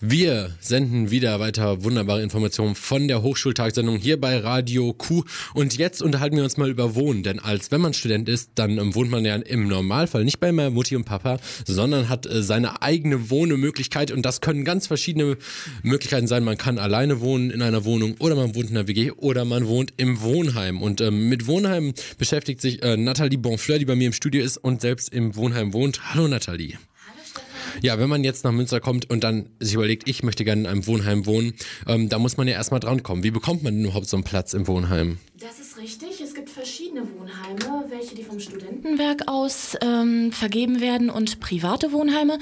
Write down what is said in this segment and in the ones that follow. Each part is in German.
Wir senden wieder weiter wunderbare Informationen von der Hochschultagsendung hier bei Radio Q. Und jetzt unterhalten wir uns mal über Wohnen, denn als wenn man Student ist, dann ähm, wohnt man ja im Normalfall nicht bei meiner Mutti und Papa, sondern hat äh, seine eigene Wohnemöglichkeit und das können ganz verschiedene Möglichkeiten sein. Man kann alleine wohnen in einer Wohnung oder man wohnt in einer WG oder man wohnt im Wohnheim. Und ähm, mit Wohnheim beschäftigt sich äh, Nathalie Bonfleur, die bei mir im Studio ist und selbst im Wohnheim wohnt. Hallo Nathalie. Ja, wenn man jetzt nach Münster kommt und dann sich überlegt, ich möchte gerne in einem Wohnheim wohnen, ähm, da muss man ja erstmal drankommen. Wie bekommt man denn überhaupt so einen Platz im Wohnheim? Das ist richtig. Verschiedene Wohnheime, welche die vom Studentenwerk aus ähm, vergeben werden und private Wohnheime.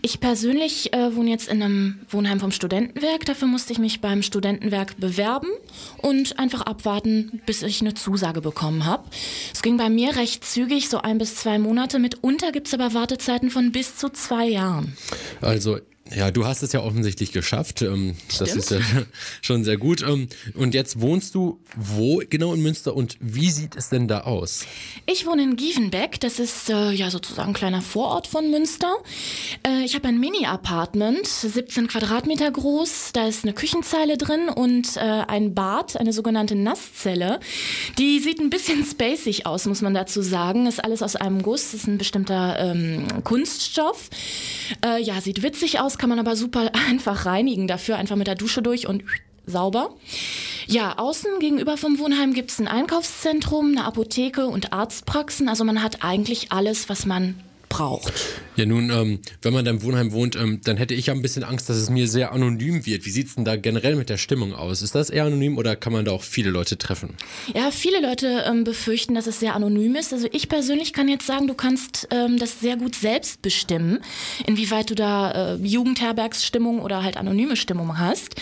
Ich persönlich äh, wohne jetzt in einem Wohnheim vom Studentenwerk. Dafür musste ich mich beim Studentenwerk bewerben und einfach abwarten, bis ich eine Zusage bekommen habe. Es ging bei mir recht zügig, so ein bis zwei Monate. Mitunter gibt es aber Wartezeiten von bis zu zwei Jahren. Also ja, du hast es ja offensichtlich geschafft. Ähm, das ist ja schon sehr gut. Ähm, und jetzt wohnst du wo genau in Münster und wie sieht es denn da aus? Ich wohne in Gievenbeck. Das ist äh, ja sozusagen ein kleiner Vorort von Münster. Äh, ich habe ein Mini-Apartment, 17 Quadratmeter groß. Da ist eine Küchenzeile drin und äh, ein Bad, eine sogenannte Nasszelle. Die sieht ein bisschen spacig aus, muss man dazu sagen. Ist alles aus einem Guss. Ist ein bestimmter ähm, Kunststoff. Ja, sieht witzig aus kann man aber super einfach reinigen. Dafür einfach mit der Dusche durch und sauber. Ja, außen gegenüber vom Wohnheim gibt es ein Einkaufszentrum, eine Apotheke und Arztpraxen. Also man hat eigentlich alles, was man braucht. Ja, nun, ähm, wenn man da im Wohnheim wohnt, ähm, dann hätte ich ja ein bisschen Angst, dass es mir sehr anonym wird. Wie sieht es denn da generell mit der Stimmung aus? Ist das eher anonym oder kann man da auch viele Leute treffen? Ja, viele Leute ähm, befürchten, dass es sehr anonym ist. Also ich persönlich kann jetzt sagen, du kannst ähm, das sehr gut selbst bestimmen, inwieweit du da äh, Jugendherbergsstimmung oder halt anonyme Stimmung hast.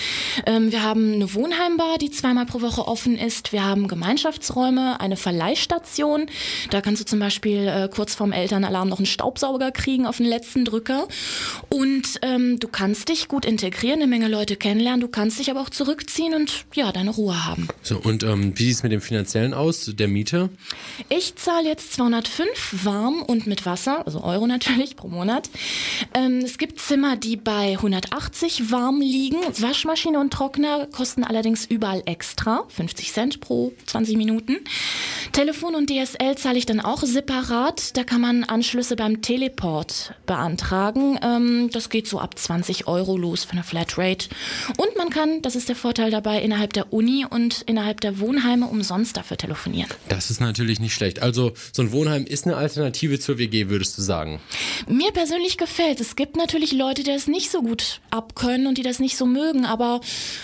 Ähm, wir haben eine Wohnheimbar, die zweimal pro Woche offen ist. Wir haben Gemeinschaftsräume, eine Verleihstation. Da kannst du zum Beispiel äh, kurz vorm Elternalarm noch einen Staubsauger kriegen auf den letzten Drücker. Und ähm, du kannst dich gut integrieren, eine Menge Leute kennenlernen. Du kannst dich aber auch zurückziehen und ja, deine Ruhe haben. So, und ähm, wie sieht es mit dem Finanziellen aus, der Miete? Ich zahle jetzt 205 warm und mit Wasser, also Euro natürlich pro Monat. Ähm, es gibt Zimmer, die bei 180 warm liegen. Waschmaschine und Trockner kosten allerdings überall extra, 50 Cent pro 20 Minuten. Telefon und DSL zahle ich dann auch separat. Da kann man Anschlüsse beim Teleport beantragen. Ähm, das geht so ab 20 Euro los für eine Flatrate. Und man kann, das ist der Vorteil dabei, innerhalb der Uni und innerhalb der Wohnheime umsonst dafür telefonieren. Das ist natürlich nicht schlecht. Also so ein Wohnheim ist eine Alternative zur WG, würdest du sagen? Mir persönlich gefällt. Es gibt natürlich Leute, die das nicht so gut abkönnen und die das nicht so mögen. Aber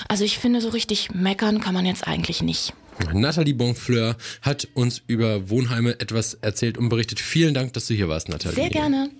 also ich finde, so richtig meckern kann man jetzt eigentlich nicht. Nathalie Bonfleur hat uns über Wohnheime etwas erzählt und berichtet. Vielen Dank, dass du hier warst, Nathalie. Sehr gerne.